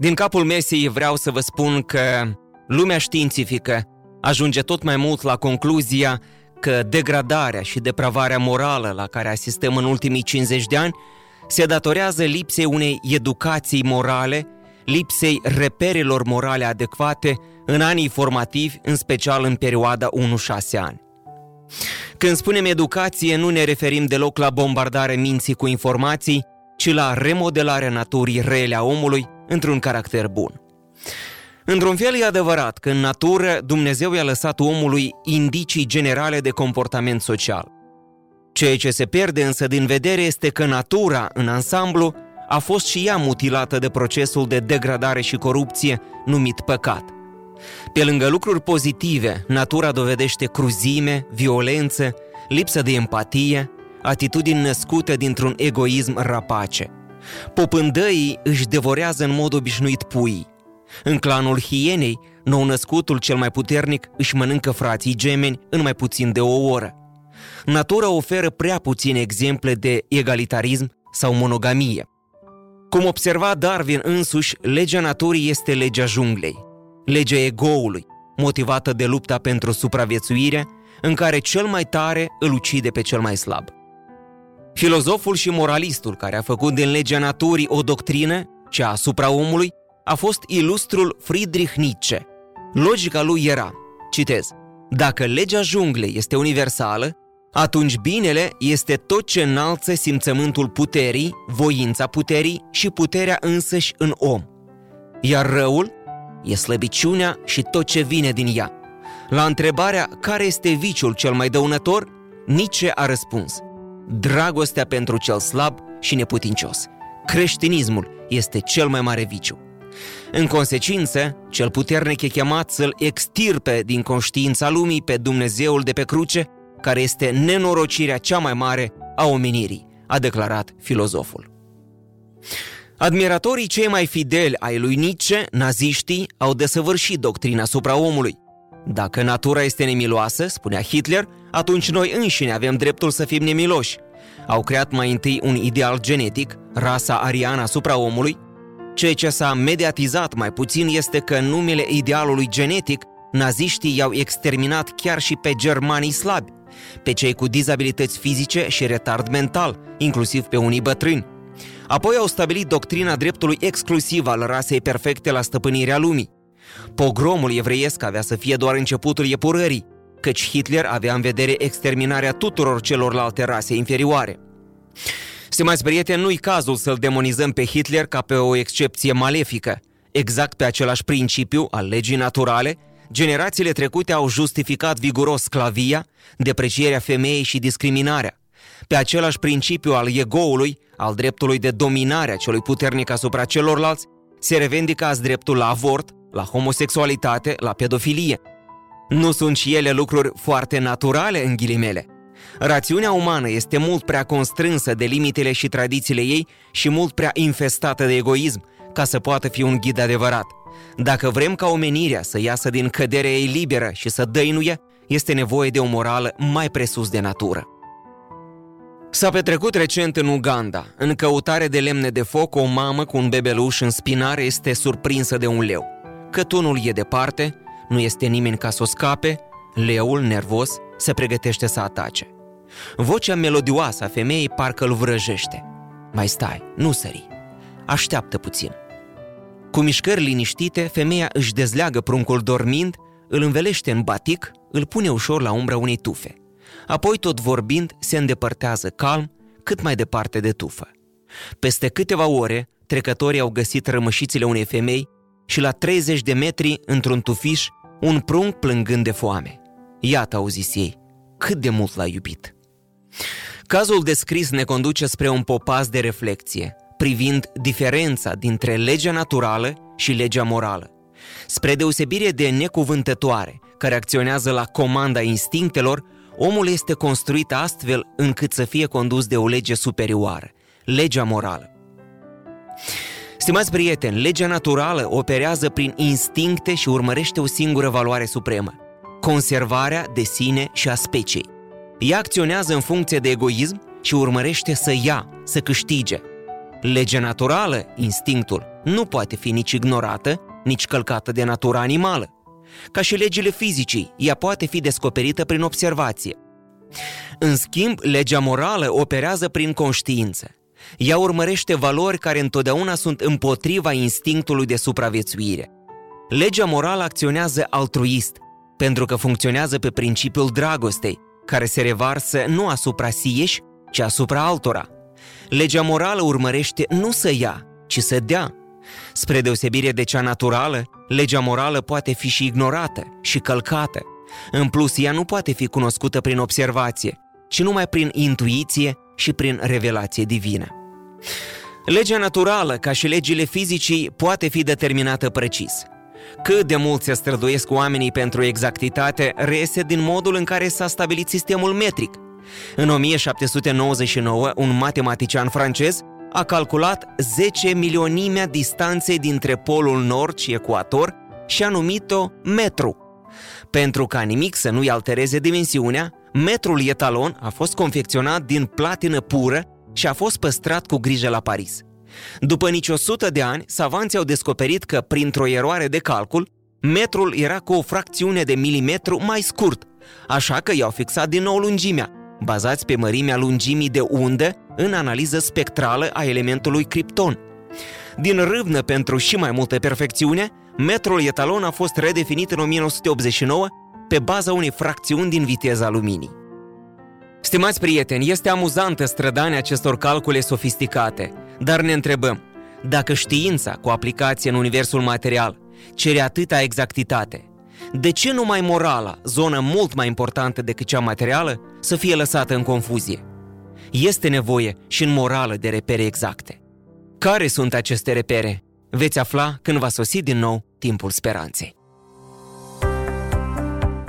Din capul mesei vreau să vă spun că lumea științifică ajunge tot mai mult la concluzia că degradarea și depravarea morală la care asistăm în ultimii 50 de ani se datorează lipsei unei educații morale, lipsei reperelor morale adecvate în anii formativi, în special în perioada 1-6 ani. Când spunem educație, nu ne referim deloc la bombardare minții cu informații, ci la remodelarea naturii rele a omului într-un caracter bun. Într-un fel e adevărat că în natură Dumnezeu i-a lăsat omului indicii generale de comportament social. Ceea ce se pierde însă din vedere este că natura, în ansamblu, a fost și ea mutilată de procesul de degradare și corupție numit păcat. Pe lângă lucruri pozitive, natura dovedește cruzime, violență, lipsă de empatie, atitudini născute dintr-un egoism rapace. Popândăii își devorează în mod obișnuit puii. În clanul hienei, nou-născutul cel mai puternic își mănâncă frații gemeni în mai puțin de o oră. Natura oferă prea puține exemple de egalitarism sau monogamie. Cum observa Darwin însuși, legea naturii este legea junglei, legea egoului, motivată de lupta pentru supraviețuire, în care cel mai tare îl ucide pe cel mai slab. Filozoful și moralistul care a făcut din legea naturii o doctrină, cea asupra omului, a fost ilustrul Friedrich Nietzsche. Logica lui era, citez, dacă legea junglei este universală, atunci binele este tot ce înalță simțământul puterii, voința puterii și puterea însăși în om. Iar răul e slăbiciunea și tot ce vine din ea. La întrebarea care este viciul cel mai dăunător, Nietzsche a răspuns – dragostea pentru cel slab și neputincios. Creștinismul este cel mai mare viciu. În consecință, cel puternic e chemat să-l extirpe din conștiința lumii pe Dumnezeul de pe cruce, care este nenorocirea cea mai mare a omenirii, a declarat filozoful. Admiratorii cei mai fideli ai lui Nietzsche, naziștii, au desăvârșit doctrina asupra omului. Dacă natura este nemiloasă, spunea Hitler, atunci noi înșine avem dreptul să fim nemiloși. Au creat mai întâi un ideal genetic, rasa ariană asupra omului. Ceea ce s-a mediatizat mai puțin este că în numele idealului genetic, naziștii i-au exterminat chiar și pe germanii slabi, pe cei cu dizabilități fizice și retard mental, inclusiv pe unii bătrâni. Apoi au stabilit doctrina dreptului exclusiv al rasei perfecte la stăpânirea lumii. Pogromul evreiesc avea să fie doar începutul epurării, căci Hitler avea în vedere exterminarea tuturor celorlalte rase inferioare. Stimați prieteni, nu-i cazul să-l demonizăm pe Hitler ca pe o excepție malefică. Exact pe același principiu al legii naturale, generațiile trecute au justificat viguros sclavia, deprecierea femeii și discriminarea. Pe același principiu al egoului, al dreptului de dominare a celui puternic asupra celorlalți, se revendică azi dreptul la avort, la homosexualitate, la pedofilie. Nu sunt și ele lucruri foarte naturale în ghilimele. Rațiunea umană este mult prea constrânsă de limitele și tradițiile ei și mult prea infestată de egoism ca să poată fi un ghid adevărat. Dacă vrem ca omenirea să iasă din căderea ei liberă și să dăinuie, este nevoie de o morală mai presus de natură. S-a petrecut recent în Uganda. În căutare de lemne de foc, o mamă cu un bebeluș în spinare este surprinsă de un leu. Cătunul e departe, nu este nimeni ca să o scape, leul, nervos, se pregătește să atace. Vocea melodioasă a femeii parcă îl vrăjește. Mai stai, nu sări. Așteaptă puțin. Cu mișcări liniștite, femeia își dezleagă pruncul dormind, îl învelește în batic, îl pune ușor la umbra unei tufe. Apoi, tot vorbind, se îndepărtează calm, cât mai departe de tufă. Peste câteva ore, trecătorii au găsit rămășițile unei femei și la 30 de metri, într-un tufiș, un prunc plângând de foame. Iată, au zis ei, cât de mult l-a iubit. Cazul descris ne conduce spre un popas de reflexie, privind diferența dintre legea naturală și legea morală. Spre deosebire de necuvântătoare, care acționează la comanda instinctelor, omul este construit astfel încât să fie condus de o lege superioară, legea morală. Stimați prieteni, legea naturală operează prin instincte și urmărește o singură valoare supremă, conservarea de sine și a speciei. Ea acționează în funcție de egoism și urmărește să ia, să câștige. Legea naturală, instinctul, nu poate fi nici ignorată, nici călcată de natura animală. Ca și legile fizicii, ea poate fi descoperită prin observație. În schimb, legea morală operează prin conștiință. Ea urmărește valori care întotdeauna sunt împotriva instinctului de supraviețuire. Legea morală acționează altruist, pentru că funcționează pe principiul dragostei, care se revarsă nu asupra sieși, ci asupra altora. Legea morală urmărește nu să ia, ci să dea. Spre deosebire de cea naturală, legea morală poate fi și ignorată și călcată. În plus, ea nu poate fi cunoscută prin observație, ci numai prin intuiție și prin revelație divină. Legea naturală, ca și legile fizicii, poate fi determinată precis. Cât de mult se străduiesc oamenii pentru exactitate reiese din modul în care s-a stabilit sistemul metric. În 1799, un matematician francez a calculat 10 milionimea distanței dintre polul nord și ecuator și a numit-o metru. Pentru ca nimic să nu-i altereze dimensiunea, metrul etalon a fost confecționat din platină pură și a fost păstrat cu grijă la Paris. După nici o sută de ani, savanții au descoperit că, printr-o eroare de calcul, metrul era cu o fracțiune de milimetru mai scurt, așa că i-au fixat din nou lungimea, bazați pe mărimea lungimii de undă în analiză spectrală a elementului cripton. Din râvnă pentru și mai multă perfecțiune, metrul etalon a fost redefinit în 1989 pe baza unei fracțiuni din viteza luminii. Stimați prieteni, este amuzantă strădania acestor calcule sofisticate, dar ne întrebăm, dacă știința cu aplicație în universul material cere atâta exactitate, de ce numai morala, zonă mult mai importantă decât cea materială, să fie lăsată în confuzie? Este nevoie și în morală de repere exacte. Care sunt aceste repere? Veți afla când va sosi din nou timpul speranței.